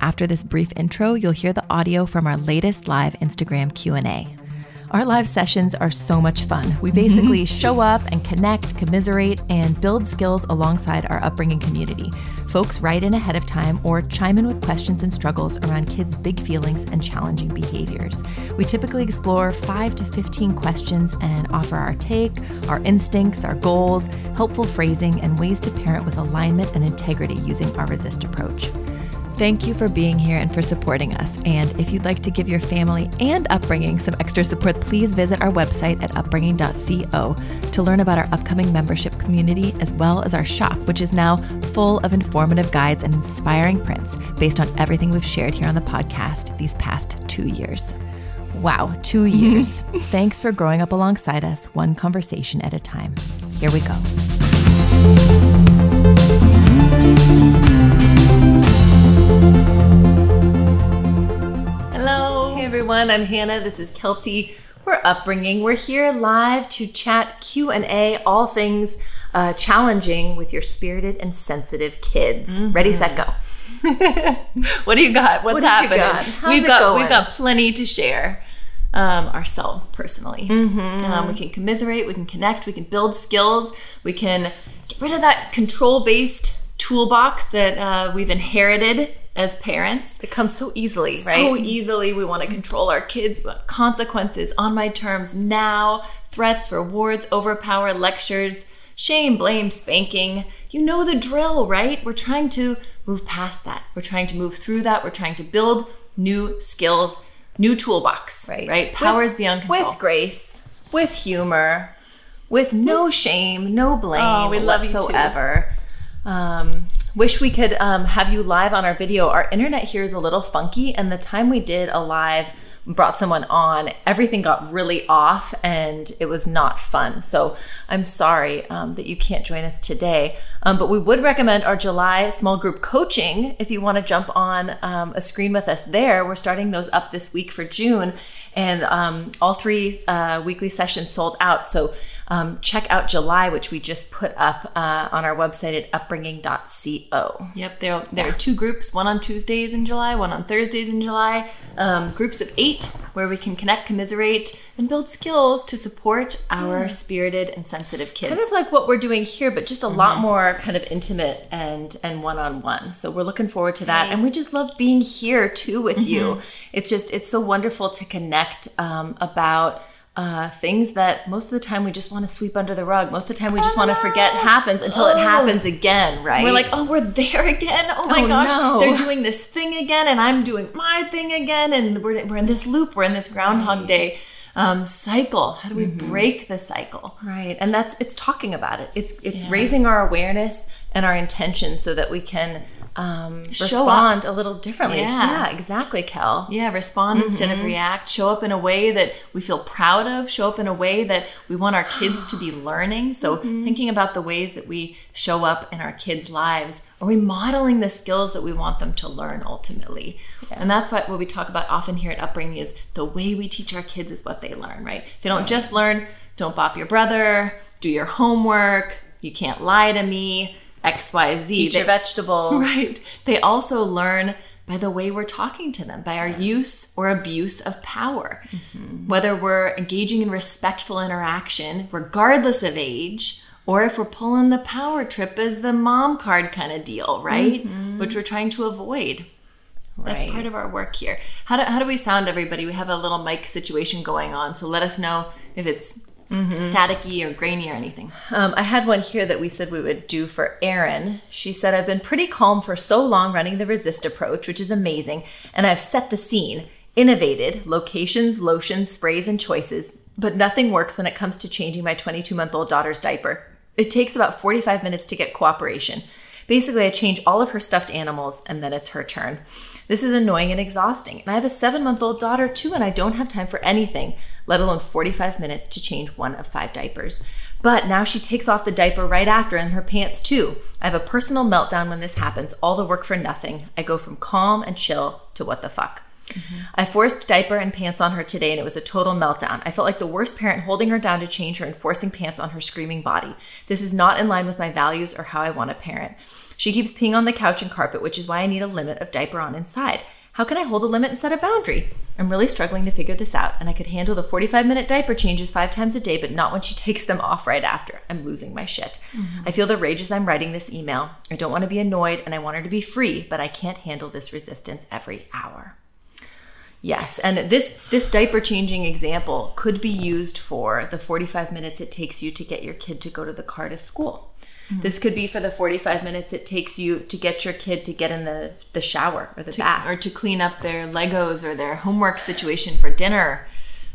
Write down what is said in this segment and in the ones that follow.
After this brief intro, you'll hear the audio from our latest live Instagram Q&A. Our live sessions are so much fun. We basically mm-hmm. show up and connect, commiserate, and build skills alongside our upbringing community. Folks write in ahead of time or chime in with questions and struggles around kids' big feelings and challenging behaviors. We typically explore 5 to 15 questions and offer our take, our instincts, our goals, helpful phrasing, and ways to parent with alignment and integrity using our resist approach. Thank you for being here and for supporting us. And if you'd like to give your family and upbringing some extra support, please visit our website at upbringing.co to learn about our upcoming membership community as well as our shop, which is now full of informative guides and inspiring prints based on everything we've shared here on the podcast these past two years. Wow, two years. Thanks for growing up alongside us, one conversation at a time. Here we go. Everyone. I'm Hannah. This is Kelty. We're upbringing. We're here live to chat Q and A, all things uh, challenging with your spirited and sensitive kids. Mm-hmm. Ready, set, go. what do you got? What's what happening? Got? we've got going? we've got plenty to share um, ourselves personally. Mm-hmm. Um, we can commiserate. We can connect. We can build skills. We can get rid of that control based toolbox that uh, we've inherited as parents. It comes so easily, right? So easily. We want to control our kids. Consequences on my terms now, threats, rewards, overpower, lectures, shame, blame, spanking. You know the drill, right? We're trying to move past that. We're trying to move through that. We're trying to build new skills, new toolbox, right? Right? Powers with, beyond control. With grace, with humor, with no shame, no blame oh, we love whatsoever. Um, wish we could um, have you live on our video. Our internet here is a little funky, and the time we did a live brought someone on, everything got really off and it was not fun. So I'm sorry um, that you can't join us today. Um, but we would recommend our July small group coaching if you want to jump on um, a screen with us there. We're starting those up this week for June, and um, all three uh, weekly sessions sold out. So um, check out July, which we just put up uh, on our website at upbringing.co. Yep, there, there are two groups one on Tuesdays in July, one on Thursdays in July. Um, groups of eight where we can connect, commiserate, and build skills to support our spirited and sensitive kids. Kind of like what we're doing here, but just a mm-hmm. lot more kind of intimate and and one on one. So we're looking forward to that, right. and we just love being here too with mm-hmm. you. It's just it's so wonderful to connect um, about uh, things that most of the time we just want to sweep under the rug. Most of the time we just want to forget happens until oh. it happens again, right? We're like, oh, we're there again. Oh my oh, gosh, no. they're doing this thing again, and I'm doing my thing again, and we're, we're in this loop. We're in this Groundhog right. Day um, cycle. How do we mm-hmm. break the cycle? Right, and that's it's talking about it. It's it's yeah. raising our awareness and our intention so that we can um, respond a little differently. Yeah. yeah, exactly, Kel. Yeah, respond mm-hmm. instead of react. Show up in a way that we feel proud of. Show up in a way that we want our kids to be learning. So, mm-hmm. thinking about the ways that we show up in our kids' lives, are we modeling the skills that we want them to learn ultimately? Yeah. And that's what, what we talk about often here at Upbringing is the way we teach our kids is what they learn, right? They don't just learn, don't bop your brother, do your homework, you can't lie to me XYZ. Eat your vegetables. Right. They also learn by the way we're talking to them, by our use or abuse of power. Mm-hmm. Whether we're engaging in respectful interaction, regardless of age, or if we're pulling the power trip as the mom card kind of deal, right? Which we're trying to avoid. That's part of our work here. How do, how do we sound, everybody? We have a little mic situation going on, so let us know if it's staticky or grainy or anything. Um, I had one here that we said we would do for Erin. She said, I've been pretty calm for so long running the resist approach, which is amazing, and I've set the scene, innovated locations, lotions, sprays, and choices, but nothing works when it comes to changing my 22 month old daughter's diaper. It takes about 45 minutes to get cooperation. Basically, I change all of her stuffed animals and then it's her turn. This is annoying and exhausting. And I have a seven month old daughter too, and I don't have time for anything, let alone 45 minutes to change one of five diapers. But now she takes off the diaper right after and her pants too. I have a personal meltdown when this happens, all the work for nothing. I go from calm and chill to what the fuck. Mm-hmm. I forced diaper and pants on her today and it was a total meltdown. I felt like the worst parent holding her down to change her and forcing pants on her screaming body. This is not in line with my values or how I want to parent. She keeps peeing on the couch and carpet, which is why I need a limit of diaper on inside. How can I hold a limit and set a boundary? I'm really struggling to figure this out, and I could handle the 45 minute diaper changes five times a day, but not when she takes them off right after. I'm losing my shit. Mm-hmm. I feel the rage as I'm writing this email. I don't want to be annoyed, and I want her to be free, but I can't handle this resistance every hour. Yes, and this this diaper changing example could be used for the 45 minutes it takes you to get your kid to go to the car to school. Mm-hmm. This could be for the 45 minutes it takes you to get your kid to get in the, the shower or the bath. Or to clean up their Legos or their homework situation for dinner.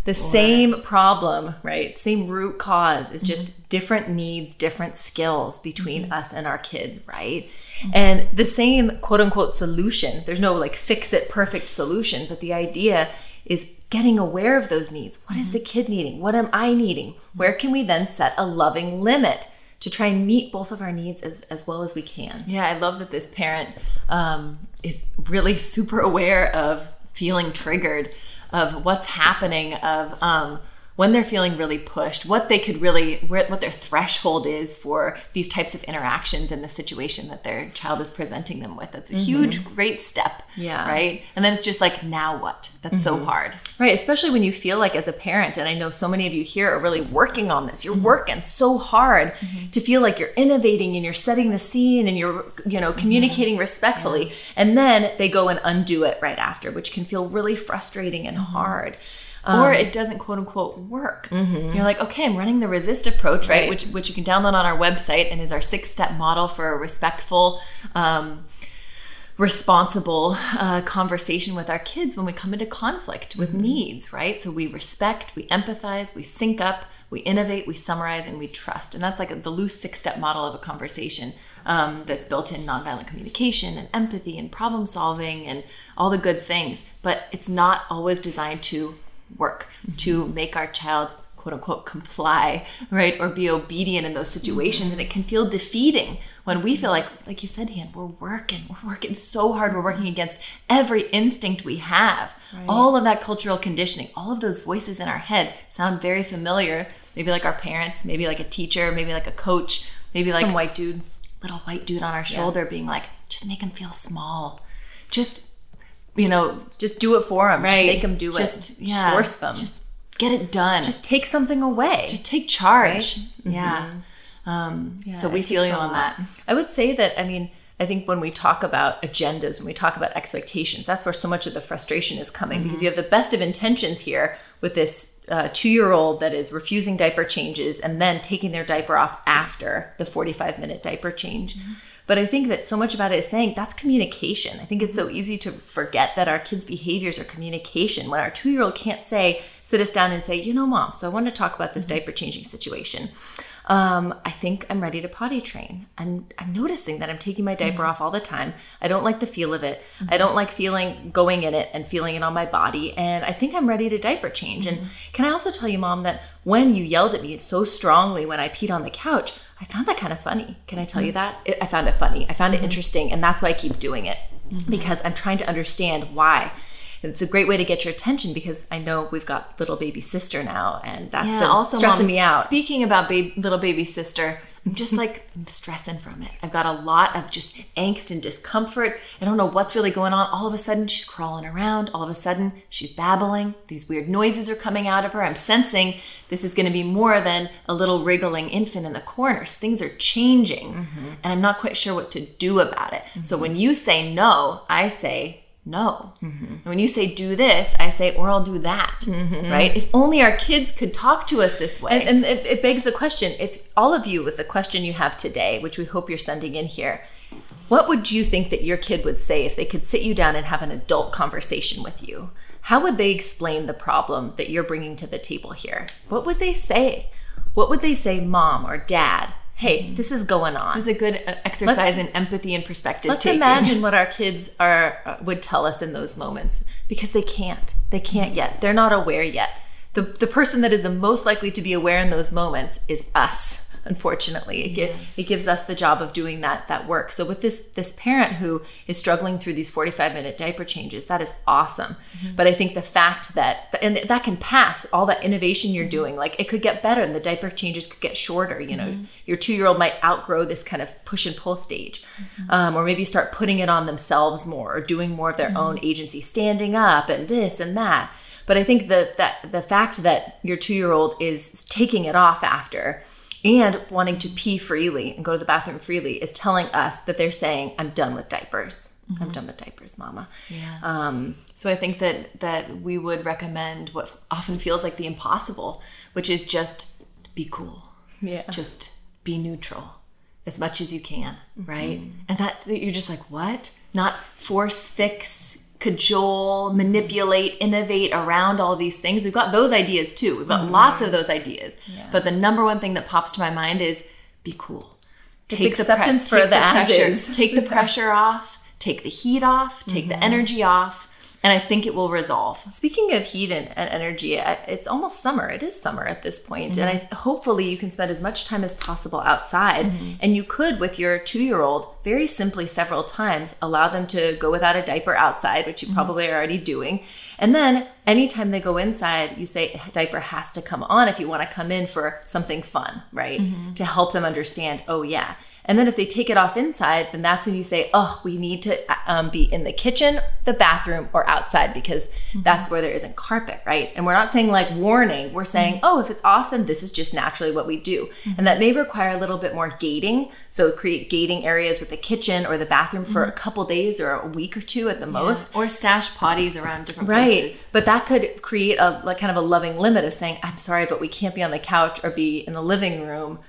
the same problem, right? Same root cause is just mm-hmm. different needs, different skills between mm-hmm. us and our kids, right? And the same quote unquote solution. There's no like fix it perfect solution, but the idea is getting aware of those needs. What is the kid needing? What am I needing? Where can we then set a loving limit to try and meet both of our needs as, as well as we can? Yeah, I love that this parent um, is really super aware of feeling triggered, of what's happening, of um, when they're feeling really pushed, what they could really, what their threshold is for these types of interactions in the situation that their child is presenting them with. That's a mm-hmm. huge, great step. Yeah. Right. And then it's just like, now what? That's so mm-hmm. hard. Right, especially when you feel like as a parent, and I know so many of you here are really working on this. You're mm-hmm. working so hard to feel like you're innovating and you're setting the scene and you're, you know, communicating respectfully. And then they go and undo it right after, which can feel really frustrating and hard. Or it doesn't quote unquote work. You're like, okay, I'm running the resist approach, right? Right. Which which you can download on our website and is our six step model for a respectful, um, responsible uh, conversation with our kids when we come into conflict with needs, right? So we respect, we empathize, we sync up, we innovate, we summarize, and we trust. And that's like the loose six step model of a conversation um, that's built in nonviolent communication and empathy and problem solving and all the good things. But it's not always designed to work, to mm-hmm. make our child quote unquote comply, right? Or be obedient in those mm-hmm. situations. And it can feel defeating when we feel like, like you said, Han, we're working, we're working so hard, we're working against every instinct we have. All of that cultural conditioning, all of those voices in our head sound very familiar. Maybe like our parents, maybe like a teacher, maybe like a coach, maybe like Some white dude. little white dude on our shoulder being like, just make him feel small. Just, you know, Just do it for them. right. Just make them do it. Just, yeah, force them. Just get it done. just take something away. just take charge. Yeah. Um, yeah. so we feel you on that. I would say that, I mean, I think when we talk about agendas, when we talk about expectations, that's where so much of the frustration is coming because you have the best of intentions here with this uh, two year old that is refusing diaper changes and then taking their diaper off after the 45 minute diaper change. But I think that so much about it is saying that's communication. I think it's so mm-hmm. easy to forget that our kids' behaviors are communication. When our two year old can't say, sit us down and say, you know, mom, so I want to talk about this mm-hmm. diaper changing situation. Um, I think I'm ready to potty train. I'm I'm noticing that I'm taking my diaper mm. off all the time. I don't like the feel of it. I mm-hmm. don't like feeling going in it and feeling it on my body. And I think I'm ready to diaper change. And mm-hmm. can I also tell you, mom, that when you yelled at me so strongly when I peed on the couch, I found that kind of funny. Can I tell you mm-hmm. that? It, I found it funny. I found it interesting, and that's why I keep doing it because I'm trying to understand why. It's a great way to get your attention because I know we've got little baby sister now, and that's been also stressing Mom, me out. Speaking about baby, little baby sister, I'm just like I'm stressing from it. I've got a lot of just angst and discomfort. I don't know what's really going on. All of a sudden, she's crawling around. All of a sudden, she's babbling. These weird noises are coming out of her. I'm sensing this is going to be more than a little wriggling infant in the corners. Things are changing, mm-hmm. and I'm not quite sure what to do about it. Mm-hmm. So when you say no, I say no. Mm-hmm. And when you say do this, I say, or I'll do that. Mm-hmm. Right? If only our kids could talk to us this way. And, and it, it, begs the question if all of you, with the question you have today, which we hope you're sending in here, what would you think that your kid would say if they could sit you down and have an adult conversation with you? How would they explain the problem that you're bringing to the table here? What would they say? What would they say, mom or dad? Hey, mm-hmm. this is going on. This is a good uh, exercise let's, in empathy and perspective. Let's taking. imagine what our kids are uh, would tell us in those moments because they can't. They can't yet. They're not aware yet. The the person that is the most likely to be aware in those moments is us unfortunately it, yeah. it gives us the job of doing that that work so with this this parent who is struggling through these 45 minute diaper changes that is awesome mm-hmm. but i think the fact that and that can pass all that innovation you're doing like it could get better and the diaper changes could get shorter you know mm-hmm. your two year old might outgrow this kind of push and pull stage mm-hmm. um, or maybe start putting it on themselves more or doing more of their mm-hmm. own agency standing up and this and that but I think that that the fact that your two year old is taking it off after and wanting to pee freely and go to the bathroom freely is telling us that they're saying, I'm done with diapers. Mm-hmm. I'm done with diapers, mama. Yeah. Um, so I think that that we would recommend what often feels like the impossible, which is just be cool. Yeah. Just be neutral as much as you can, right? Mm-hmm. And that you're just like, what? Not force fix cajole, manipulate, innovate around all of these things. We've got those ideas too. We've got mm-hmm. lots of those ideas. Yeah. But the number one thing that pops to my mind is be cool. Take it's acceptance the pre- for the, the pressure. Take the pressure off. Take the heat off. Take mm-hmm. the energy off and I think it will resolve. Speaking of heat and, and energy, it's almost summer. It is summer at this point. Mm-hmm. and I, hopefully you can spend as much time as possible outside. Mm-hmm. And you could, with your two-year-old, very simply several times allow them to go without a diaper outside, which you mm-hmm. probably are already doing. And then anytime they go inside, you say diaper has to come on if you want to come in for something fun, right? Mm-hmm. To help them understand, oh yeah and then if they take it off inside, then that's when you say, oh, we need to um, be in the kitchen, the bathroom, or outside because mm-hmm. that's where there isn't carpet, right? And we're not saying like warning. We're saying, mm-hmm. oh, if it's off, then this is just naturally what we do. Mm-hmm. And that may require a little bit more gating. So create gating areas with the kitchen or the bathroom for a mm-hmm. couple days or a week or two at the most. Or stash potties around different right. places. But that could create a like kind of a loving limit of saying, I'm sorry, but we can't be on the couch or be in the living room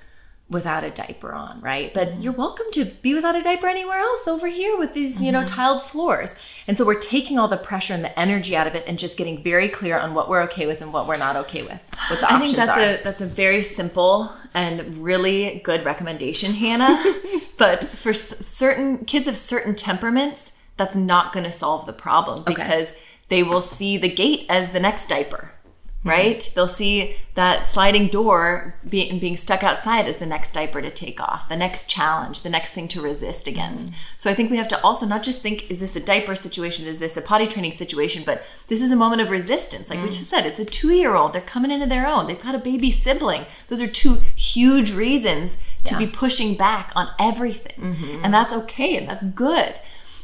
without a diaper on, right? But mm-hmm. you're welcome to be without a diaper anywhere else over here with these, you know, mm-hmm. tiled floors. And so we're taking all the pressure and the energy out of it and just getting very clear on what we're okay with and what we're not okay with. What the I think that's are. a that's a very simple and really good recommendation, Hannah. but for s- certain kids of certain temperaments, that's not going to solve the problem because okay. they will see the gate as the next diaper right? Mm-hmm. They'll see that sliding door being, being stuck outside as the next diaper to take off, the next challenge, the next thing to resist against. Mm-hmm. So I think we have to also not just think, is this a diaper situation? Is this a potty training situation? But this is a moment of resistance. Like mm-hmm. we just said, it's a two year old. They're coming into their own. They've got a baby sibling. Those are two huge reasons to yeah. be pushing back on everything. Mm-hmm. And that's okay and that's good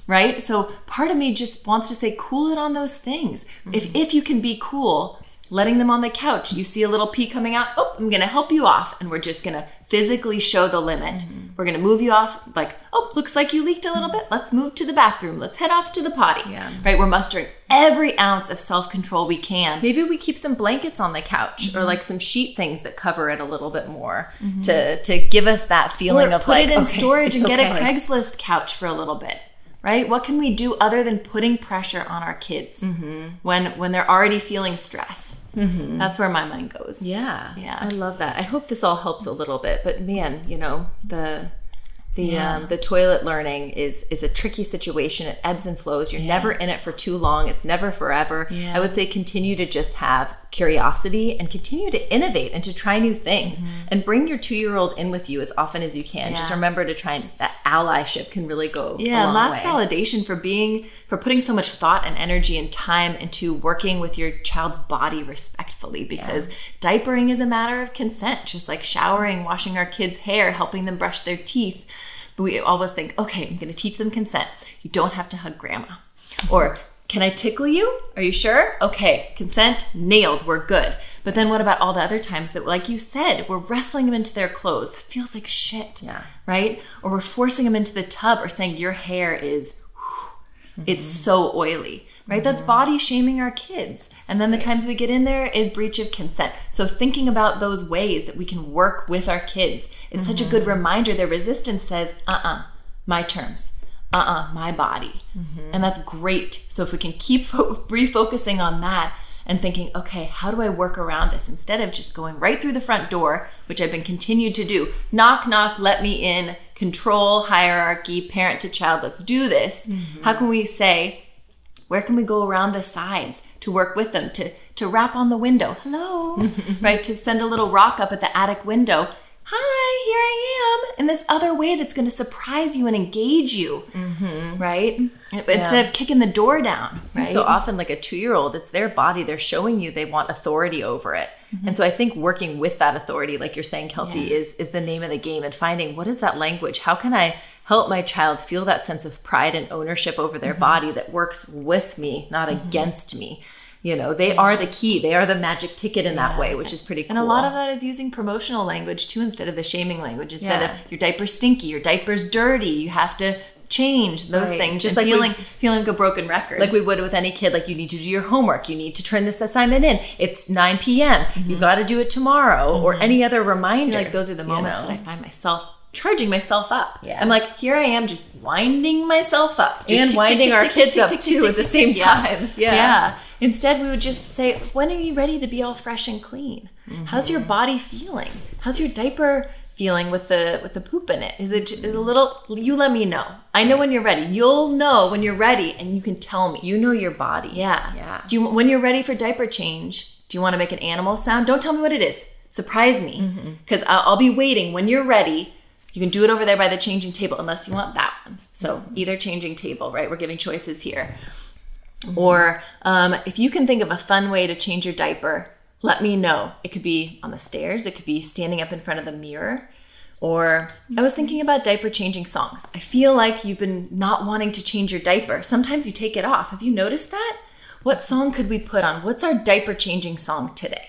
right? So part of me just wants to say, cool it on those things. Mm-hmm. If if you can be cool, letting them on the couch. You see a little pee coming out. Oh, I'm going to help you off. And we're just going to physically show the limit. Mm-hmm. We're going to move you off. Like, oh, looks like you leaked a little bit. Let's move to the bathroom. Let's head off to the potty. Yeah. Right? We're mustering every ounce of self control we can. Maybe we keep some blankets on the couch mm-hmm. or like some sheet things that cover it a little bit more mm-hmm. to, to give us that feeling or of put like, it in okay, storage and okay. get a Craigslist couch for a little bit right? What can we do other than putting pressure on our kids mm-hmm. when when they're already feeling stress? Mm-hmm. that's where my mind goes. Yeah. Yeah. I love that. I hope this all helps a little bit but man you know the The Yeah. um, the toilet learning is is a tricky situation. It ebbs and flows. You're never in it for too long. It's never forever. Yeah. I would say continue to just have curiosity and continue to innovate and to try new things and bring your two year old in with you as often as you can. Just Mm-hmm. Remember to try and that allyship can really go. Yeah, a and long last way. validation for being for putting so much thought and energy and time into working with your child's body respectfully because diapering is a matter of consent, just like showering, washing our kids' hair, helping them brush their teeth. We always think, okay, I'm going to teach them consent. You don't have to hug grandma. Or can I tickle you? Are you sure? Okay, consent, nailed, we're good. But then what about all the other times that, like you said, we're wrestling them into their clothes? That feels like shit Yeah. right? Or we're forcing them into the tub or saying your hair is it's so oily, right? That's body shaming our kids. And then the times we get in there is breach of consent. So thinking about those ways that we can work with our kids, it's such a good mm-hmm. reminder. Their resistance says, "Uh-uh, my terms." Uh-uh, my body. Mm-hmm. And that's great. So if we can keep fo- refocusing on that and thinking, okay, how do I work around this instead of just going right through the front door, which I've been continued to do. Knock, knock, let me in, control, hierarchy, parent to child, let's do this. Mm-hmm. How can we say, where can we go around the sides to work with them, to, to rap on the window? Hello, right? To send a little rock up at the attic window. Hi, here I am in this other way that's going to surprise you and engage you, mm-hmm. right? Instead of kicking the door down, right? So often, like a two year old, it's their body. They're showing you they want authority over it. Mm-hmm. And so I think working with that authority, like you're saying, Kelty, Yeah. is is the name of the game and finding what is that language? How can I help my child feel that sense of pride and ownership over their mm-hmm. body that works with me, not mm-hmm. against me? You know, they are the key. They are the magic ticket in that way, which is pretty cool. And a lot of that is using promotional language too instead of the shaming language. Instead Yeah. of your diaper's stinky, your diaper's dirty, you have to change those Right. things. Just like we- feeling feeling like a broken record. like we would with any kid like you need to do your homework you need to turn this assignment in it's 9 p.m you've mm-hmm. got to do it tomorrow or any other reminder like those are the you moments know? that I find myself charging myself up. Yeah. I'm like, here I am just winding myself up. Just And winding our kids up too at the same time. Yeah. yeah. Instead, we would just say, when are you ready to be all fresh and clean? How's Mm-hmm. your body feeling? How's your diaper feeling with the with the poop in it? Is it is a little? You let me know. I know when you're ready. You'll know when you're ready, and you can tell me. you know your body Yeah. yeah Do you when you're ready for diaper change? Do you want to make an animal sound? Don't tell me what it is. Surprise me, Mm-hmm. because I'll, I'll be waiting. When you're ready, you can do it over there by the changing table, unless you want that one. So Mm-hmm. either changing table, right? We're giving choices here. Mm-hmm. Or um, if you can think of a fun way to change your diaper, let me know. It could be on the stairs. It could be standing up in front of the mirror. Or I was thinking about diaper changing songs. I feel like you've been not wanting to change your diaper. Sometimes you take it off. Have you noticed that? What song could we put on? What's our diaper changing song today?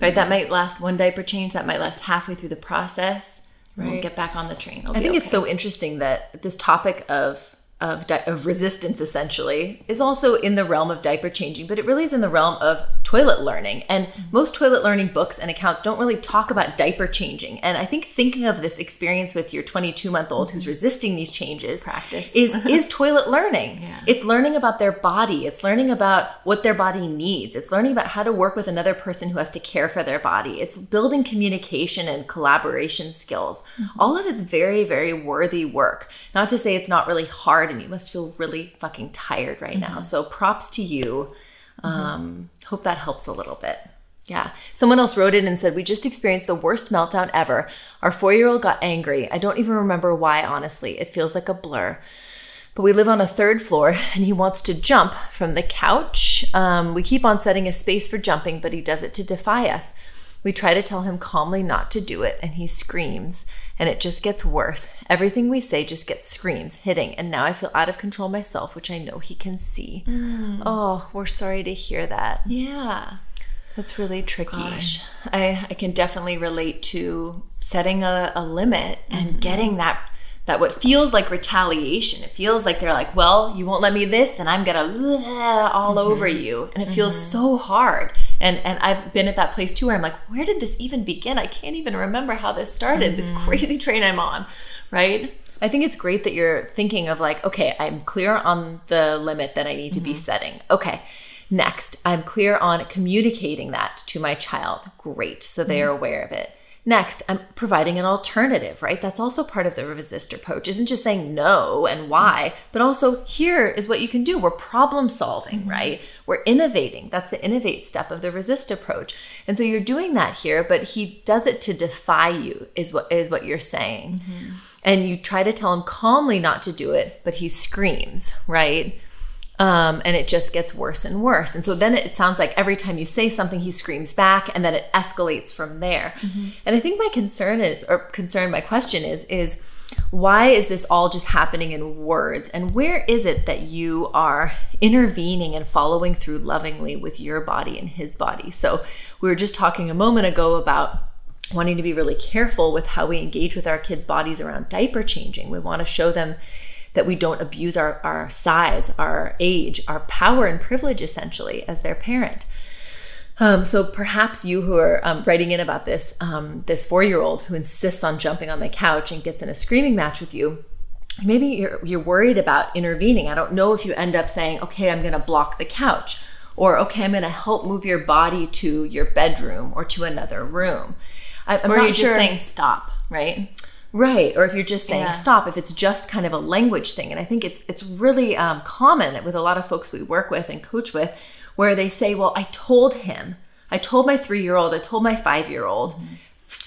Right, that might last one diaper change. That might last halfway through the process. We'll get back on the train. It'll I think it's so interesting that this topic of of, di- of resistance essentially is also in the realm of diaper changing, but it really is in the realm of toilet learning. And mm-hmm. most toilet learning books and accounts don't really talk about diaper changing. And I think thinking of this experience with your 22 month old who's mm-hmm. resisting these changes Practice. is is toilet learning. Yeah. It's learning about their body. It's learning about what their body needs. It's learning about how to work with another person who has to care for their body. It's building communication and collaboration skills. Mm-hmm. All of it's very, very worthy work. Not to say it's not really hard and you must feel really fucking tired right now. So props to you. Um, hope that helps a little bit. Yeah. Someone else wrote in and said, We just experienced the worst meltdown ever. Our four year old got angry. I don't even remember why, honestly. It feels like a blur. But we live on a third floor and he wants to jump from the couch. Um, we keep on setting a space for jumping, but he does it to defy us. We try to tell him calmly not to do it, and he screams, and it just gets worse. Everything we say just gets screams, hitting, and now I feel out of control myself, which I know he can see. Mm. Oh, we're sorry to hear that. Yeah. That's really tricky. Gosh, I, I can definitely relate to setting a, a limit and mm-hmm. getting that that what feels like retaliation. It feels like they're like, well, you won't let me this, then I'm gonna all over mm-hmm. you, and it feels mm-hmm. so hard. And and I've been at that place too where I'm like, where did this even begin? I can't even remember how this started. This mm-hmm. crazy train I'm on, right? I think it's great that you're thinking of like, okay, I'm clear on the limit that I need to be mm-hmm. setting. Okay. Next, I'm clear on communicating that to my child. Great. So they mm-hmm. are aware of it. Next, I'm providing an alternative, right? That's also part of the resist approach. Isn't just saying no and why, but also here is what you can do. We're problem solving, mm-hmm. right? We're innovating. That's the innovate step of the resist approach. And so you're doing that here, but he does it to defy you, is what is what you're saying. Mm-hmm. And you try to tell him calmly not to do it, but he screams, right? Um, and it just gets worse and worse. And so then it, sounds like every time you say something, he screams back, and then it escalates from there. Mm-hmm. And I think my concern is, or concern, my question is, is why is this all just happening in words? And where is it that you are intervening and following through lovingly with your body and his body? So we were just talking a moment ago about wanting to be really careful with how we engage with our kids' bodies around diaper changing. We want to show them that we don't abuse our, our size, our age, our power and privilege essentially as their parent. Um, so perhaps you who are um, writing in about this, um, this four-year-old who insists on jumping on the couch and gets in a screaming match with you, maybe you're, you're worried about intervening. I don't know if you end up saying, okay, I'm going to block the couch or okay, I'm going to help move your body to your bedroom or to another room. I, am or you're sure. just saying stop, right? Right. Or if you're just saying yeah. stop, if it's just kind of a language thing. And I think it's it's really um, common with a lot of folks we work with and coach with where they say, well, I told him, I told my three year old, I told my five year old. Mm-hmm.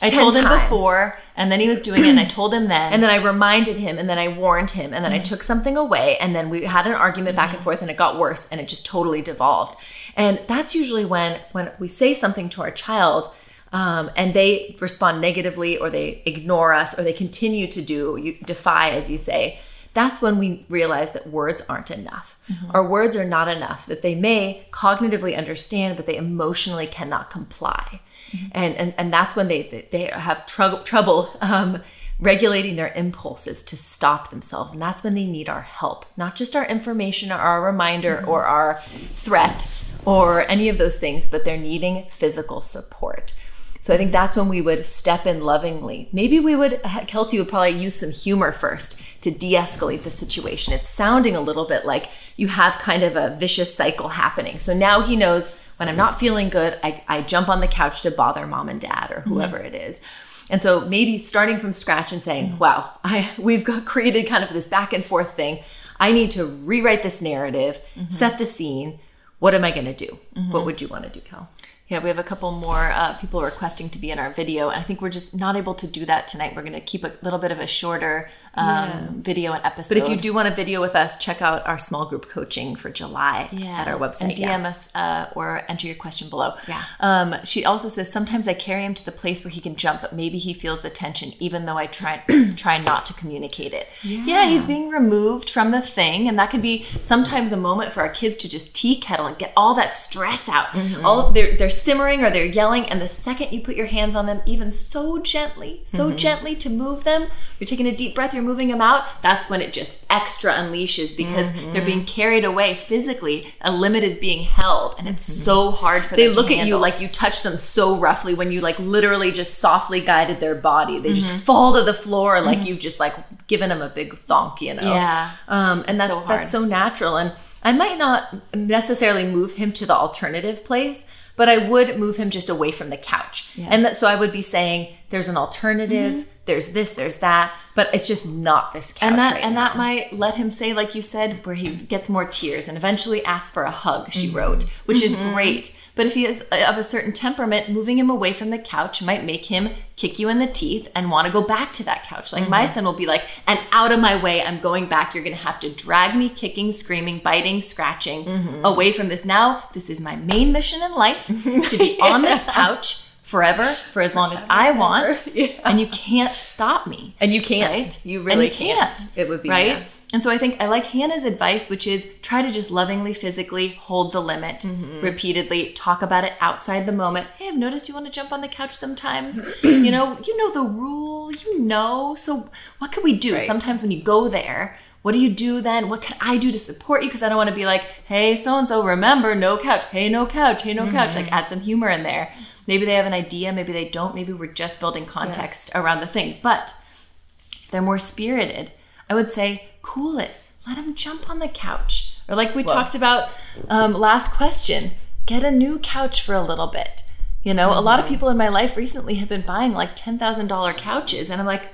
I told him times. before, and then he was doing it, and I told him then. And then I reminded him, and then I warned him, and then mm-hmm. I took something away, and then we had an argument back and mm-hmm. forth, and it got worse, and it just totally devolved. And that's usually when when we say something to our child um, and they respond negatively or they ignore us or they continue to do you defy as you say that's when we realize that words aren't enough mm-hmm. our words are not enough that they may cognitively understand but they emotionally cannot comply mm-hmm. and, and and that's when they they have tr- trouble um, regulating their impulses to stop themselves and that's when they need our help not just our information or our reminder mm-hmm. or our threat or any of those things but they're needing physical support so I think that's when we would step in lovingly. Maybe we would, Kelty would probably use some humor first to de escalate the situation. It's sounding a little bit like you have kind of a vicious cycle happening. So now he knows when I'm not feeling good, I, I jump on the couch to bother mom and dad or whoever mm-hmm. it is. And so maybe starting from scratch and saying, mm-hmm. wow, I, we've got created kind of this back and forth thing. I need to rewrite this narrative, mm-hmm. set the scene. What am I going to do? What mm-hmm. would you want to do, Kel? Yeah, we have a couple more uh, people requesting to be in our video, and I think we're just not able to do that tonight. We're going to keep a little bit of a shorter um, yeah. video and episode. But if you do want a video with us, check out our small group coaching for July yeah. at our website. And DM yeah. us uh, or enter your question below. Yeah. Um, she also says sometimes I carry him to the place where he can jump, but maybe he feels the tension, even though I try try not to communicate it. Yeah. yeah, he's being removed from the thing, and that could be sometimes a moment for our kids to just tea kettle and get all that stress out. Mm-hmm. All they're they're simmering or they're yelling, and the second you put your hands on them, even so gently, so mm-hmm. gently to move them, you're taking a deep breath you're moving them out, that's when it just extra unleashes because mm-hmm. they're being carried away physically. A limit is being held, and it's mm-hmm. so hard for they them. They look at you like you touch them so roughly when you like literally just softly guided their body. They mm-hmm. just fall to the floor like mm-hmm. you've just like given them a big thonk, you know? Yeah. Um, and that's so that's so natural. And I might not necessarily move him to the alternative place, but I would move him just away from the couch. Yeah. And that, so I would be saying, there's an alternative. Mm-hmm there's this, there's that, but it's just not this couch. And that right and now. that might let him say, like you said, where he gets more tears and eventually asks for a hug. She mm-hmm. wrote, which mm-hmm. is great. But if he is of a certain temperament, moving him away from the couch might make him kick you in the teeth and want to go back to that couch. Like mm-hmm. my son will be like, and out of my way, I'm going back. You're going to have to drag me kicking, screaming, biting, scratching mm-hmm. away from this. Now, this is my main mission in life to be on this couch forever for as long as I want, yeah. and you can't stop me. And you can't. Right? You really you can't. can't. It would be right. Yeah. And so I think I like Hannah's advice, which is try to just lovingly, physically hold the limit mm-hmm. repeatedly. Talk about it outside the moment. Hey, I've noticed you want to jump on the couch sometimes. you know, you know the rule. You know. So what can we do? Right. Sometimes when you go there, what do you do then? What can I do to support you? Because I don't want to be like, hey, so and so, remember, no couch. Hey, no couch. Hey, no mm-hmm. couch. Like add some humor in there. Maybe they have an idea, maybe they don't. Maybe we're just building context around the thing. But if they're more spirited, I would say, cool it. Let them jump on the couch. Or like we Whoa. talked about um, last question, get a new couch for a little bit. You know, a lot of people in my life recently have been buying like $10,000 couches. And I'm like,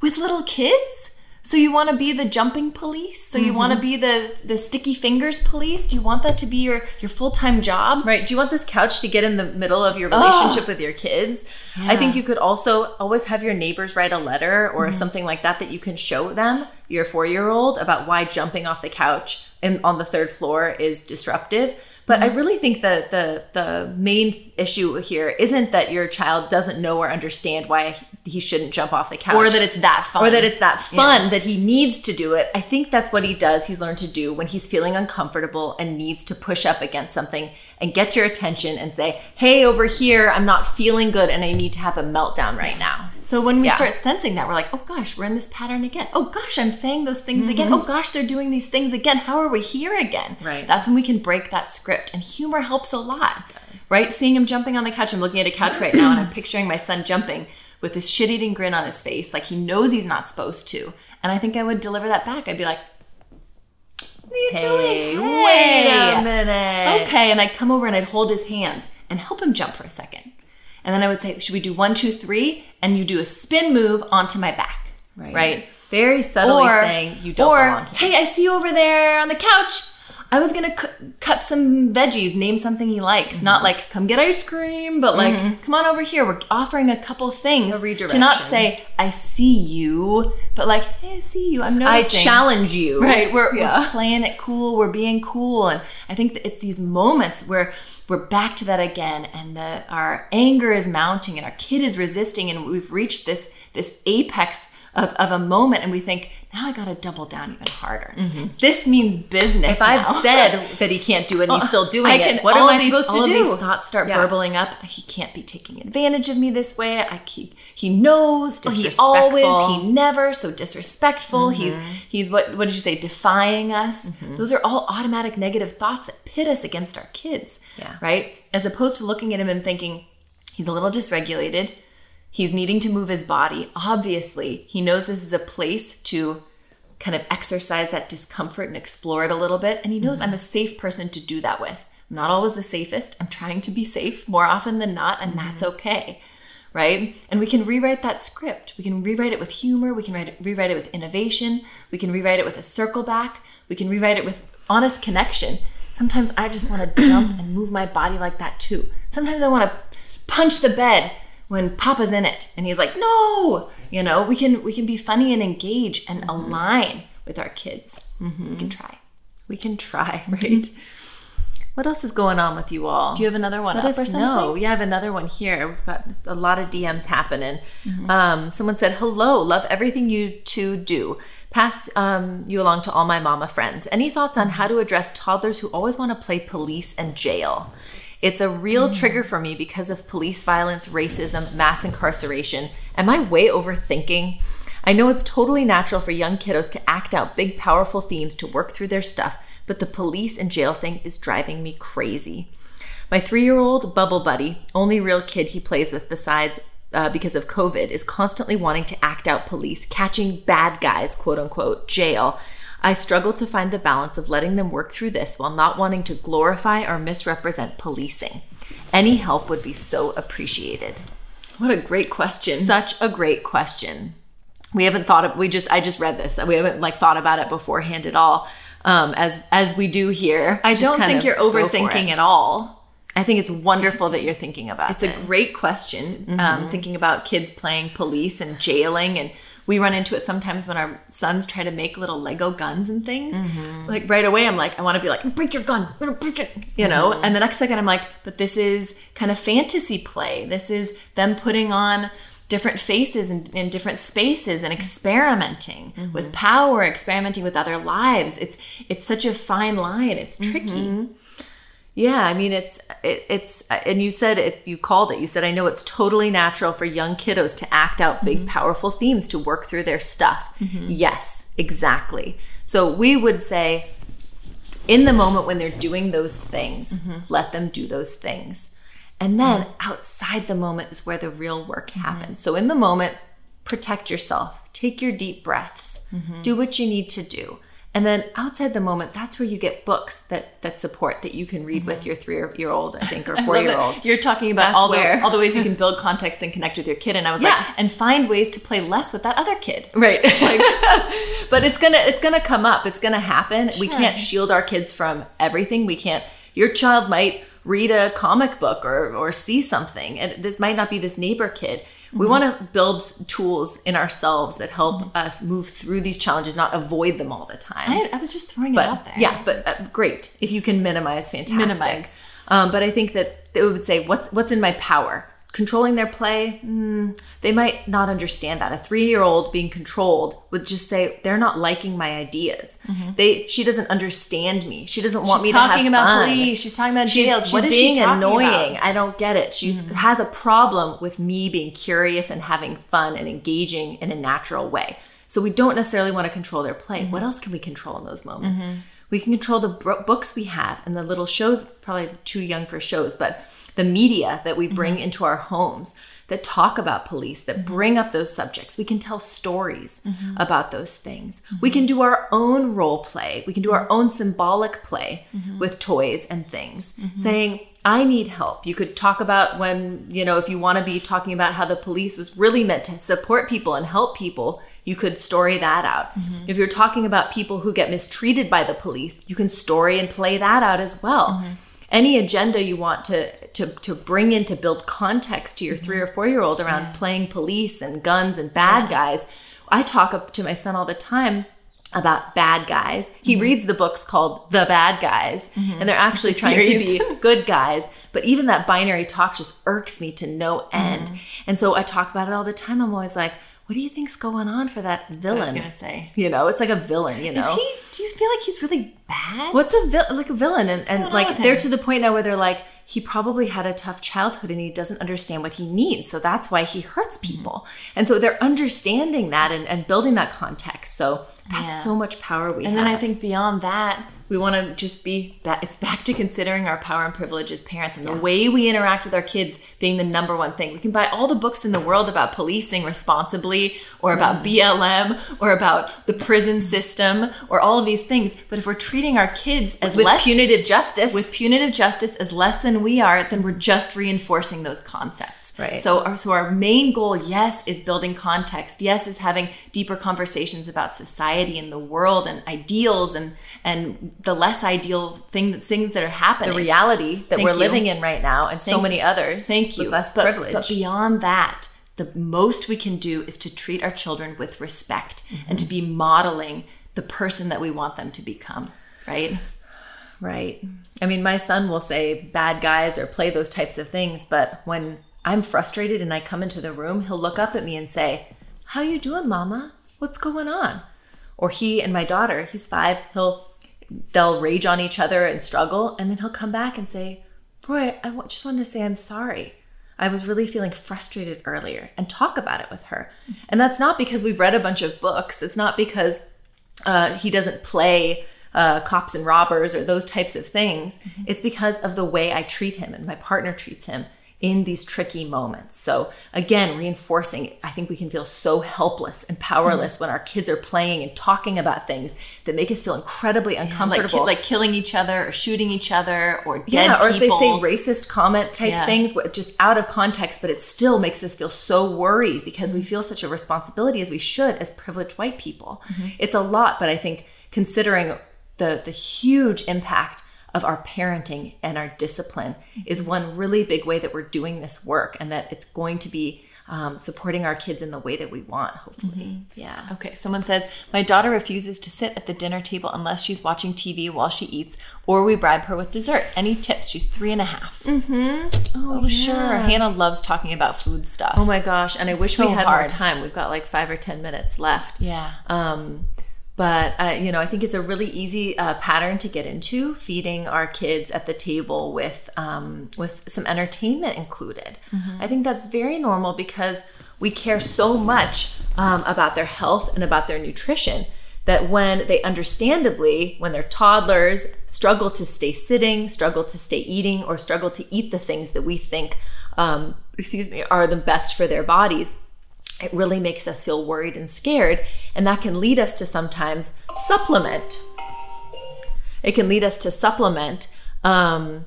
with little kids? So you want to be the jumping police? So you mm-hmm. want to be the the sticky fingers police? Do you want that to be your your full-time job? Right. Do you want this couch to get in the middle of your relationship with your kids? I think you could also always have your neighbors write a letter or mm-hmm. something like that that you can show them, your four year old, about why jumping off the couch and on the third floor is disruptive. But I mm-hmm. really think that the the main issue here isn't that your child doesn't know or understand why he shouldn't jump off the couch Or that it's that fun. or that it's that fun that he needs to do it. I think that's what he does. He's learned to do when he's feeling uncomfortable and needs to push up against something and get your attention and say, "Hey, over here, I'm not feeling good and I need to have a meltdown right now." So when we Yeah. start sensing that, we're like, oh gosh, we're in this pattern again. Oh gosh, I'm saying those things again. Mm-hmm. Oh gosh, they're doing these things again. How are we here again? Right. That's when we can break that script. And humor helps a lot. Right? Seeing him jumping on the couch. I'm looking at a couch right now and I'm picturing my son jumping with this shit eating grin on his face, like he knows he's not supposed to. And I think I would deliver that back. I'd be like, what are you Hey, doing? wait a minute. Okay, and I'd come over and I'd hold his hands and help him jump for a second. And then I would say, should we do one, two, three? And you do a spin move onto my back. Right. right? Very subtly saying you don't or, belong here. hey, I see you over there on the couch. I was gonna cu- cut some veggies, name something he likes. Mm-hmm. Not like come get ice cream, but like come on over here. We're offering a couple things A to not say I see you, but like hey, I see you. I'm noticing. I challenge you. Right, we're, Yeah. we're playing it cool. We're being cool, and I think that it's these moments where we're back to that again, and the our anger is mounting, and our kid is resisting, and we've reached this this apex of, of a moment, and we think now I got to double down even harder. Mm-hmm. This means business. If I've said that he can't do it and he's uh, still doing I it, what am I these- supposed to do? These thoughts start Yeah. burbling up. He can't be taking advantage of me this way. I keep. He knows. He always. He never. So disrespectful. He's mm-hmm. he's what what did you say? Defying us. Mm-hmm. Those are all automatic negative thoughts that pit us against our kids. Yeah. Right. As opposed to looking at him and thinking he's a little dysregulated. He's needing to move his body. Obviously, he knows this is a place to kind of exercise that discomfort and explore it a little bit. And he knows I'm a mm-hmm. safe person to do that with. I'm not always the safest. I'm trying to be safe more often than not, and that's mm-hmm. okay. Right? And we can rewrite that script. We can rewrite it with humor. We can write it, rewrite it with innovation. We can rewrite it with a circle back. We can rewrite it with honest connection. Sometimes I just want to jump and move my body like that too. Sometimes I want to punch the bed when Papa's in it and he's like, "No!" You know, we can we can be funny and engage and mm-hmm. align with our kids. Mm-hmm. We can try. we can try, right? What else is going on with you all? Do you have another one Let us know. Yeah, I have another one here. We've got a lot of DMs happening. Mm-hmm. Um, someone said, "Hello, love everything you two do. Pass um, you along to all my mama friends. Any thoughts on how to address toddlers who always want to play police and jail? It's a real trigger for me because of police violence, racism, mass incarceration. Am I way overthinking?" I know it's totally natural for young kiddos to act out big, powerful themes to work through their stuff, but the police and jail thing is driving me crazy. My three year old Bubble Buddy, only real kid he plays with besides uh, because of COVID, is constantly wanting to act out police, catching bad guys, quote unquote, jail. I struggle to find the balance of letting them work through this while not wanting to glorify or misrepresent policing. Any help would be so appreciated. What a great question. Such a great question. We haven't thought of we just I just read this. We haven't like thought about it beforehand at all. Um, as as we do here. I don't think you're overthinking at all. I think it's wonderful that you're thinking about It's a great question. Mm-hmm. Um, thinking about kids playing police and jailing, and we run into it sometimes when our sons try to make little Lego guns and things. Mm-hmm. Like right away, I'm like, I want to be like, break your gun, break it, you know. Mm-hmm. And the next second, I'm like, but this is kind of fantasy play. This is them putting on different faces in, in different spaces and experimenting Mm-hmm. with power, experimenting with other lives. It's it's such a fine line. It's Mm-hmm. tricky. Yeah, I mean it's it, it's and you said it you called it. You said I know it's totally natural for young kiddos to act out big mm-hmm. powerful themes to work through their stuff. Mm-hmm. Yes, exactly. So we would say in the moment when they're doing those things, mm-hmm. let them do those things. And then outside the moment is where the real work happens. So in the moment, protect yourself. Take your deep breaths. Do what you need to do. And then outside the moment, that's where you get books that that support that you can read Mm-hmm. with your three year old, I think, or four year old. You're talking about That's all where- the all the ways you can build context and connect with your kid, and I was Yeah. like, and find ways to play less with that other kid. Right. but it's gonna it's gonna come up. It's gonna happen. We can't shield our kids from everything. We can't your child might read a comic book or or see something. And this might not be this neighbor kid. We want to build tools in ourselves that help us move through these challenges, not avoid them all the time. I, I was just throwing but it out there. yeah, but uh, great if you can minimize. Fantastic. Minimize. Um, but I think that it would say, "What's what's in my power?" Controlling their play, mm, they might not understand that. A three-year-old being controlled would just say, "They're not liking my ideas. They, she doesn't understand me. She doesn't want Mm-hmm. She's me to have fun. She's talking about fun. police. She's talking about She's, jails. she's what is being she talking annoying. about? Mm-hmm. I don't get it. She's has a problem with me being curious and having fun and engaging in a natural way. So we don't necessarily want to control their play. Mm-hmm. What else can we control in those moments? We can control the bro- books we have and the little shows. Probably too young for shows, but the media that we bring Mm-hmm. into our homes that talk about police, that bring up those subjects. We can tell stories Mm-hmm. about those things. We can do our own role play. We can do our own symbolic play Mm-hmm. with toys and things, saying, I need help. You could talk about when, you know, if you want to be talking about how the police was really meant to support people and help people, you could story that out. Mm-hmm. If you're talking about people who get mistreated by the police, you can story and play that out as well. Mm-hmm. Any agenda you want to to to bring in to build context to your Mm-hmm. three or four year old around playing police and guns and bad guys. I talk up to my son all the time about bad guys. He Mm-hmm. reads the books called The Bad Guys, and they're actually trying to be good guys. But even that binary talk just irks me to no end. Mm-hmm. And so I talk about it all the time. I'm always like, what do you think's going on for that I was villain? gonna say. You know, it's like a villain, you know. Is he? Do you feel like he's really bad? What's a vil- like a villain, and, and like they're to the point now where they're like he probably had a tough childhood and he doesn't understand what he needs, so that's why he hurts Mm-hmm. people, and so they're understanding that and, and building that context. So that's Yeah. so much power we And have. then I think beyond that, we want to just be back. It's back to considering our power and privilege as parents and the way we interact with our kids being the number one thing. We can buy all the books in the world about policing responsibly, or about mm. BLM, or about the prison system, or all of these things. But if we're treating our kids as with less punitive justice, with punitive justice as less than we are, then we're just reinforcing those concepts. Right. So our so our main goal, yes, is building context. Yes, is having deeper conversations about society and the world and ideals and and the less ideal thing things that are happening. the reality that Thank we're you. living in right now, and so many others. Thank you. less but, privilege. But beyond that, the most we can do is to treat our children with respect and to mm-hmm. be modeling the person that we want them to become. Right. Right. I mean, my son will say bad guys or play those types of things, but when I'm frustrated and I come into the room, he'll look up at me and say, "How you doing, mama? What's going on?" Or he and my daughter, he's 5, he'll they'll rage on each other and struggle, and then he'll come back and say, "Roy, I just wanted to say I'm sorry. I was really feeling frustrated earlier," and talk about it with her. And that's not because we've read a bunch of books. It's not because uh, he doesn't play uh, cops and robbers or those types of things. It's because of the way I treat him and my partner treats him in these tricky moments. So again, reinforcing, I think we can feel so helpless and powerless when our kids are playing and talking about things that make us feel incredibly Like, uncomfortable. ki- like killing each other or shooting each other or dead yeah, or if they say racist comment type Yeah. things, just out of context, but it still makes us feel so worried because Mm-hmm. we feel such a responsibility as we should as privileged white people. Mm-hmm. It's a lot, but I think considering the the huge impact of our parenting and our discipline is Mm-hmm. one really big way that we're doing this work, and that it's going to be um, supporting our kids in the way that we want. Hopefully, Mm-hmm. yeah. Okay, someone says, My daughter refuses to sit at the dinner table unless she's watching TV while she eats, or we bribe her with dessert. Any tips? She's three and a half. Mm-hmm. Oh, sure. Hannah loves talking about food stuff. Oh my gosh! And I wish so we had more time. We've got like five or ten minutes left. yeah. Um, but uh, you know, I think it's a really easy uh, pattern to get into, feeding our kids at the table with um, with some entertainment included. I think that's very normal because we care so much um, about their health and about their nutrition that when they understandably, when they're toddlers, struggle to stay sitting, struggle to stay eating, or struggle to eat the things that we think, um, excuse me, are the best for their bodies it really makes us feel worried and scared. And that can lead us to sometimes supplement. It can lead us to supplement um,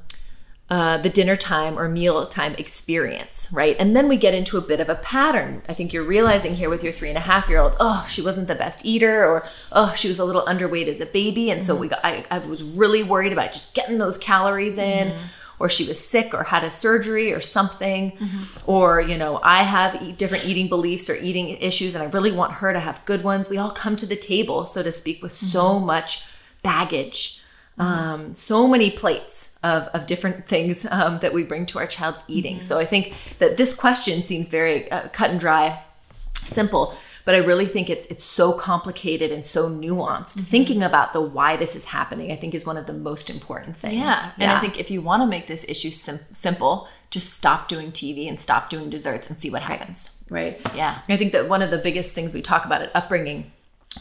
uh, the dinner time or meal time experience, right? And then we get into a bit of a pattern. I think you're realizing here with your three and a half year old, oh, she wasn't the best eater, or oh, she was a little underweight as a baby, and mm-hmm. so we got, I, I, was really worried about just getting those calories in. Mm-hmm. Or she was sick, or had a surgery, or something, mm-hmm. or you know, I have different eating beliefs or eating issues, and I really want her to have good ones. We all come to the table, so to speak, with so mm-hmm. much baggage um, so many plates of, of different things um, that we bring to our child's eating. Mm-hmm. So I think that this question seems very uh, cut and dry, simple, but I really think it's it's so complicated and so nuanced. Mm-hmm. Thinking about the why this is happening, I think, is one of the most important things. Yeah, and I think if you want to make this issue sim- simple, just stop doing TV and stop doing desserts and see what happens. Right. Yeah. I think that one of the biggest things we talk about at upbringing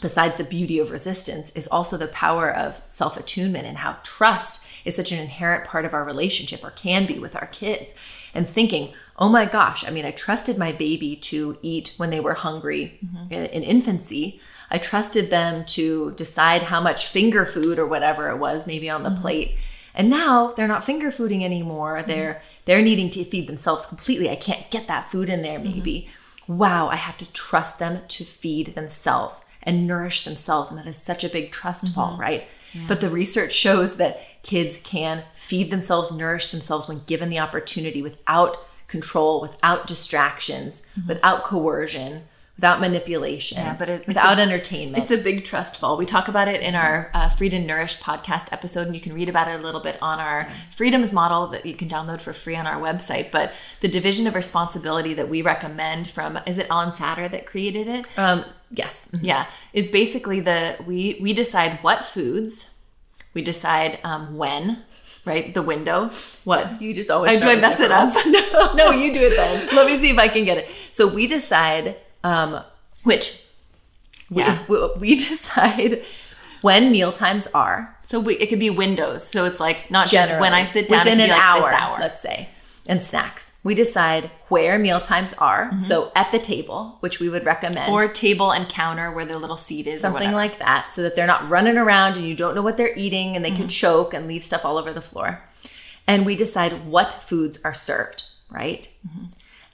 besides the beauty of resistance, is also the power of self attunement and how trust is such an inherent part of our relationship or can be with our kids. And thinking, oh my gosh, I mean, I trusted my baby to eat when they were hungry mm-hmm. in infancy. I trusted them to decide how much finger food or whatever it was, maybe on the mm-hmm. plate. And now they're not finger fooding anymore. Mm-hmm. They're they're needing to feed themselves completely. I can't get that food in there, maybe. Mm-hmm. Wow, I have to trust them to feed themselves and nourish themselves. And that is such a big trust mm-hmm. fall, right? Yeah. But the research shows that kids can feed themselves, nourish themselves when given the opportunity without control, without distractions, mm-hmm. without coercion, without manipulation, yeah, but it, without a, entertainment. It's a big trust fall. We talk about it in our uh, Freedom Nourish podcast episode, and you can read about it a little bit on our Freedoms model that you can download for free on our website. But the division of responsibility that we recommend from is it Ellyn Satter that created it? Um, yes, mm-hmm. yeah, is basically the we we decide what foods, we decide um, when right? The window. What? You just always. do I mess it up? no, no, you do it then. Let me see if I can get it. So we decide um, which yeah. we, we decide when meal times are. So we, it could be windows. So it's like not Generally, just when I sit down within an like hour, hour, let's say, and snacks. We decide where meal times are. Mm-hmm. So at the table, which we would recommend, or table and counter where the little seat is, something like that, so that they're not running around and you don't know what they're eating and they mm-hmm. can choke and leave stuff all over the floor. And we decide what foods are served, right? Mm-hmm.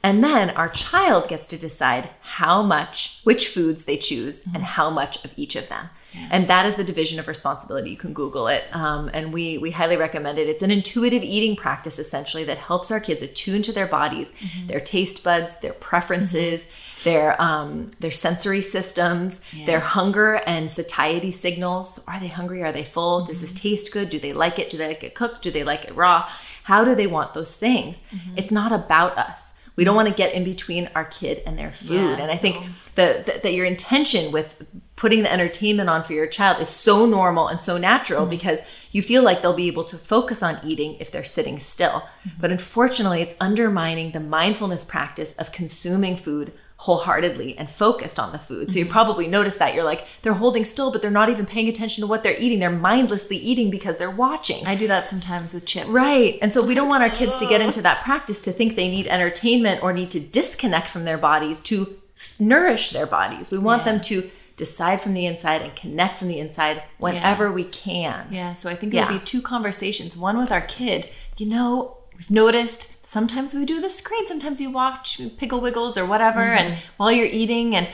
And then our child gets to decide how much, which foods they choose, mm-hmm. and how much of each of them. And that is the division of responsibility. You can Google it, um, and we we highly recommend it. It's an intuitive eating practice essentially that helps our kids attune to their bodies, mm-hmm. their taste buds, their preferences, mm-hmm. their um, their sensory systems, yeah. their hunger and satiety signals. Are they hungry? Are they full? Does this mm-hmm. taste good? Do they like it? Do they like it cooked? Do they like it raw? How do they want those things? Mm-hmm. It's not about us we don't want to get in between our kid and their food. Yeah, and I so. think that, that your intention with putting the entertainment on for your child is so normal and so natural mm-hmm. because you feel like they'll be able to focus on eating if they're sitting still. Mm-hmm. But unfortunately, it's undermining the mindfulness practice of consuming food wholeheartedly and focused on the food. So you mm-hmm. probably notice that you're like they're holding still but they're not even paying attention to what they're eating. They're mindlessly eating because they're watching. I do that sometimes with chips. Right. And so we don't want our kids to get into that practice to think they need entertainment or need to disconnect from their bodies to nourish their bodies. We want yeah. them to decide from the inside and connect from the inside whenever yeah. we can. Yeah, so I think there'll yeah. be two conversations. One with our kid, you know, we've noticed sometimes we do the screen sometimes you watch pickle wiggles or whatever mm-hmm. and while you're eating and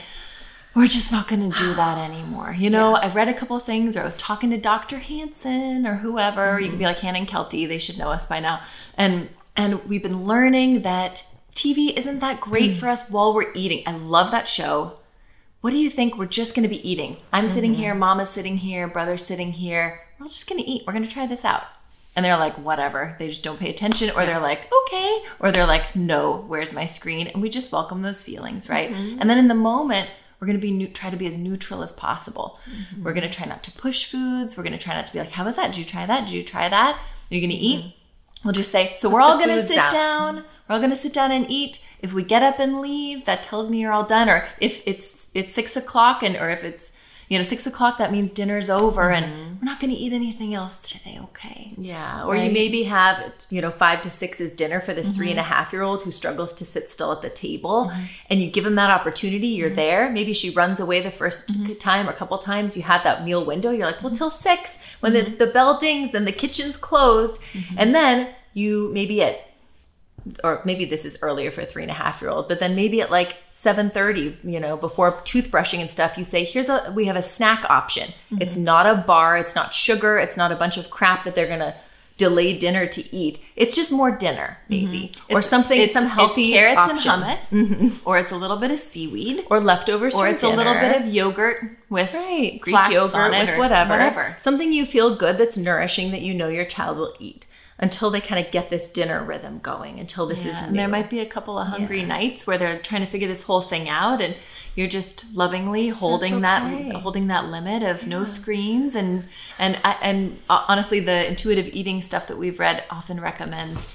we're just not going to do that anymore. You know, yeah. I read a couple things or I was talking to Dr. Hanson or whoever. Mm-hmm. You can be like Hannah and Kelty. They should know us by now. And and we've been learning that TV isn't that great mm-hmm. for us while we're eating. I love that show. What do you think? We're just going to be eating. I'm mm-hmm. sitting here, mama's sitting here, brother's sitting here. We're all just going to eat. We're going to try this out and they're like whatever they just don't pay attention or they're like okay or they're like no where's my screen and we just welcome those feelings right mm-hmm. and then in the moment we're going to be new, try to be as neutral as possible mm-hmm. we're going to try not to push foods we're going to try not to be like how was that did you try that did you try that are you going to eat mm-hmm. We'll just say so we're all going to sit out. down. We're all going to sit down and eat. If we get up and leave that tells me you're all done. Or if it's it's six o'clock and or if it's you know, six o'clock, that means dinner's over and mm-hmm. we're not going to eat anything else today. Okay. Yeah. Or you maybe have, you know, five to six is dinner for this three and a mm-hmm. half year old who struggles to sit still at the table. Mm-hmm. And you give them that opportunity. You're there. Maybe she runs away the 1st time or a couple times. You have that meal window. You're like, well, till six. When the, the bell dings, then the kitchen's closed. And then you maybe at or maybe this is earlier for a three and a half year old, but then maybe at like 7.30, you know, before toothbrushing and stuff, you say, here's a, we have a snack option. Mm-hmm. It's not a bar. It's not sugar. It's not a bunch of crap that they're going to delay dinner to eat. It's just more dinner, mm-hmm. maybe. Or something, It's some healthy it's carrots option. and hummus, mm-hmm. or it's a little bit of seaweed, Or leftovers or it's a little bit of yogurt with Right, Greek yogurt on it with whatever. whatever. Something you feel good that's nourishing that you know your child will eat until they kind of get this dinner rhythm going. Until this Yeah, is and there might be a couple of hungry nights where they're trying to figure this whole thing out, and you're just lovingly holding okay. that holding that limit of no screens and and uh, and uh, honestly, the intuitive eating stuff that we've read often recommends.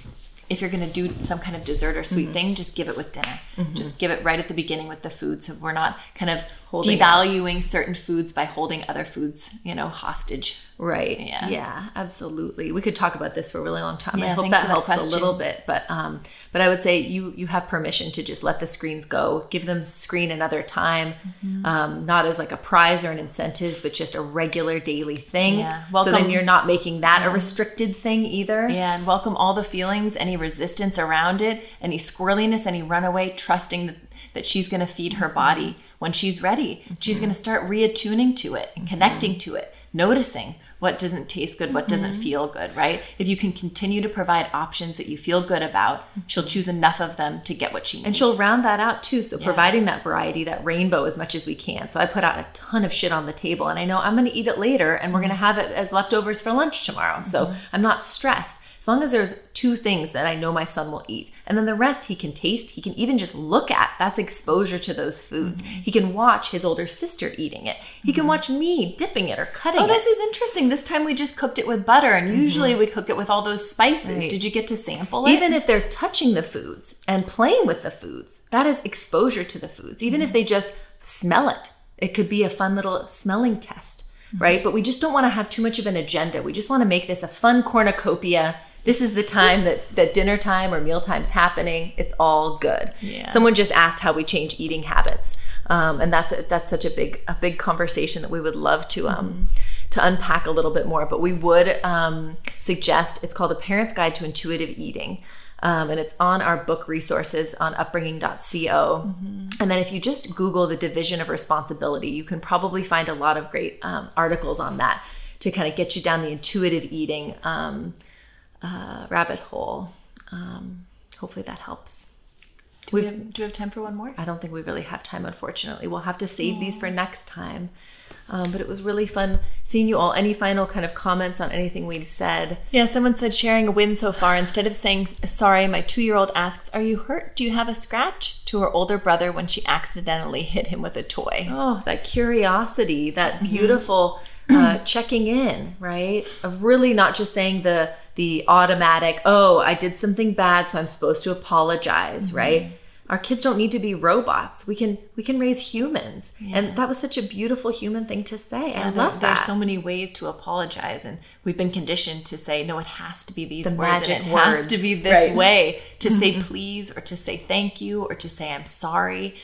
If you're going to do some kind of dessert or sweet mm-hmm. thing, just give it with dinner. Mm-hmm. Just give it right at the beginning with the food, so we're not kind of Holding out. devaluing certain foods by holding other foods, you know, hostage. Right. Yeah. Yeah. absolutely. We could talk about this for a really long time. Yeah, I hope that for that helps a little bit. But um, but I would say you you have permission to just let the screens go. Give them screen another time, Mm-hmm. um, not as like a prize or an incentive, but just a regular daily thing. Yeah. so then you're not making that a restricted thing either. Yeah, and welcome all the feelings, any resistance around it, any squirreliness, any runaway, trusting that, that she's going to feed her body when she's ready. She's going to start reattuning to it and connecting to it, noticing what doesn't taste good, what doesn't mm-hmm. feel good, right? If you can continue to provide options that you feel good about, she'll choose enough of them to get what she needs. And she'll round that out too. So providing that variety, that rainbow as much as we can. So I put out a ton of shit on the table and I know I'm going to eat it later and we're mm-hmm. going to have it as leftovers for lunch tomorrow. So mm-hmm. I'm not stressed. As long as there's two things that I know my son will eat. And then the rest he can taste, he can even just look at. That's exposure to those foods. Mm-hmm. He can watch his older sister eating it. He can mm-hmm. watch me dipping it or cutting Oh, it. this is interesting. This time we just cooked it with butter, and mm-hmm. usually we cook it with all those spices. Right. Did you get to sample it? even if they're touching the foods and playing with the foods, that is exposure to the foods. Even if they just smell it, it could be a fun little smelling test, right? But we just don't want to have too much of an agenda. We just want to make this a fun cornucopia. This is the time that, that dinner time or meal time's happening. It's all good. Yeah. Someone just asked how we change eating habits, um, and that's a, that's such a big a big conversation that we would love to um, to unpack a little bit more. But we would um, suggest it's called a Parent's Guide to Intuitive Eating. Um, and it's on our book resources on upbringing.co. And then if you just Google the division of responsibility, you can probably find a lot of great um, articles on that to kind of get you down the intuitive eating um, uh, rabbit hole. Um, hopefully that helps. do, we have, do we have time for one more? I don't think we really have time, unfortunately. We'll have to save these for next time. Um, but it was really fun seeing you all. Any final kind of comments on anything we'd said? Yeah, someone said sharing a win so far. Instead of saying sorry, my two year old asks, Are you hurt? Do you have a scratch? to her older brother when she accidentally hit him with a toy. Oh, that curiosity, that beautiful uh, checking in, right? Of really not just saying the the automatic, oh, I did something bad, so I'm supposed to apologize, right? Our kids don't need to be robots. We can we can raise humans, and that was such a beautiful human thing to say. I And love there- that. There's so many ways to apologize, and we've been conditioned to say, no, it has to be these The words, magic and it has to be this Right. Mm-hmm. way to say please, or to say thank you, or to say I'm sorry.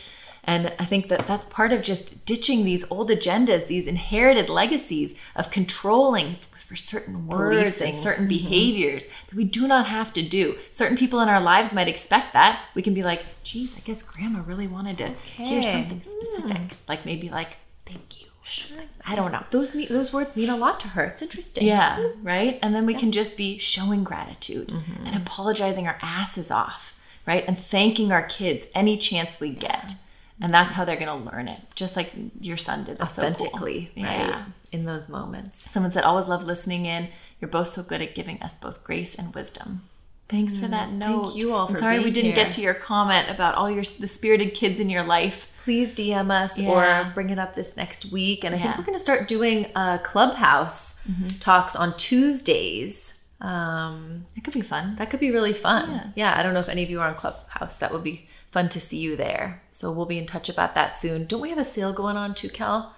And I think that that's part of just ditching these old agendas, these inherited legacies of controlling for certain words Policing. and certain behaviors that we do not have to do. Certain people in our lives might expect that. We can be like, geez, I guess grandma really wanted to hear something specific. Like maybe like, thank you. something. I don't know. those those words mean a lot to her. It's interesting. Yeah, right? And then we can just be showing gratitude Mm-hmm. and apologizing our asses off, right? And thanking our kids any chance we get. And that's how they're going to learn it, just like your son did. That's so cool. authentically, right? Yeah. In those moments. Someone said, always love listening in. You're both so good at giving us both grace and wisdom. Thanks for that note. thank you all I'm for sorry we didn't here. get to your comment about all your the spirited kids in your life. please DM us Yeah. or bring it up this next week. And I think Yeah. Mm-hmm. we're going to start doing uh, Clubhouse talks on Tuesdays. Um, It could be fun. that could be really fun. Yeah. Yeah. I don't know if any of you are on Clubhouse. That would be fun to see you there. So we'll be in touch about that soon. Don't we have a sale going on too, Cal?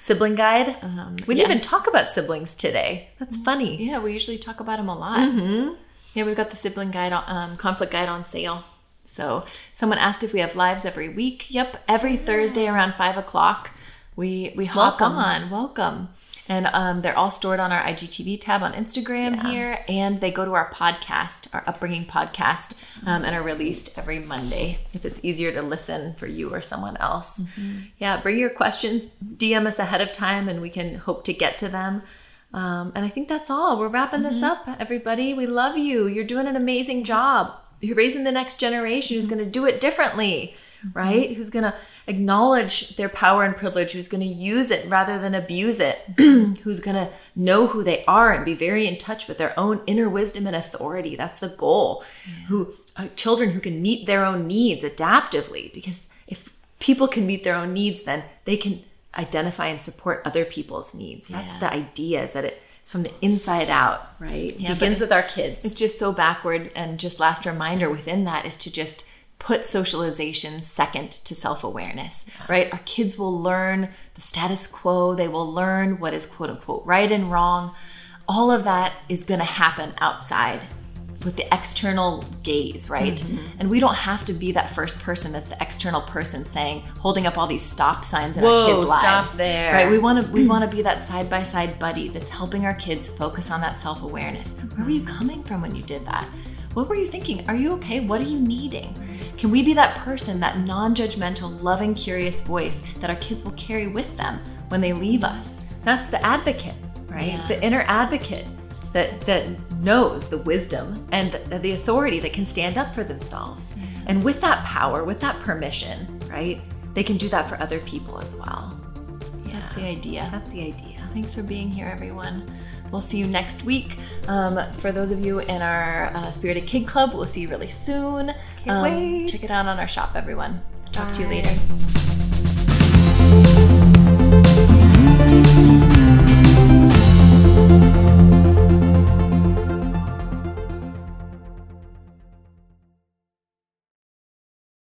Sibling guide. Um, we didn't even talk about siblings today. That's funny. Yeah, we usually talk about them a lot. Yeah, we've got the sibling guide, um, conflict guide on sale. So someone asked if we have lives every week. Yep, every Thursday around five o'clock, we we hop Welcome. on. Welcome. And um, they're all stored on our IGTV tab on Instagram here, and they go to our podcast, our upbringing podcast, um, and are released every Monday if it's easier to listen for you or someone else. Yeah, bring your questions, DM us ahead of time, and we can hope to get to them. Um, and I think that's all. We're wrapping this up, everybody. We love you. You're doing an amazing job. You're raising the next generation who's going to do it differently, right? Who's going to acknowledge their power and privilege, who's going to use it rather than abuse it, who's going to know who they are and be very in touch with their own inner wisdom and authority. That's the goal. Who uh, children who can meet their own needs adaptively, because if people can meet their own needs, then they can identify and support other people's needs. That's Yeah. the idea is that it's from the inside out, right? It Yeah, begins with our kids. It's just so backward. And just last reminder within that is to just put socialization second to self awareness, right? Our kids will learn the status quo, they will learn what is quote unquote right and wrong. All of that is going to happen outside with the external gaze, right? Mm-hmm. And we don't have to be that first person that's the external person saying, holding up all these stop signs in Whoa, our kids' lives. stop there. Right? We want to we want to be that side by side buddy that's helping our kids focus on that self awareness. Where were you coming from when you did that? What were you thinking? Are you okay? What are you needing? Can we be that person, that non judgmental, loving, curious voice that our kids will carry with them when they leave us? That's the advocate, right? Yeah. The inner advocate that that knows the wisdom and the, the authority that can stand up for themselves. Mm-hmm. And with that power, with that permission, right? They can do that for other people as well. That's the idea. That's the idea. Thanks for being here, everyone. We'll see you next week. Um, for those of you in our uh, Spirited Kid Club, we'll see you really soon. Can't Um, wait. Check it out on our shop, everyone. Talk to you later.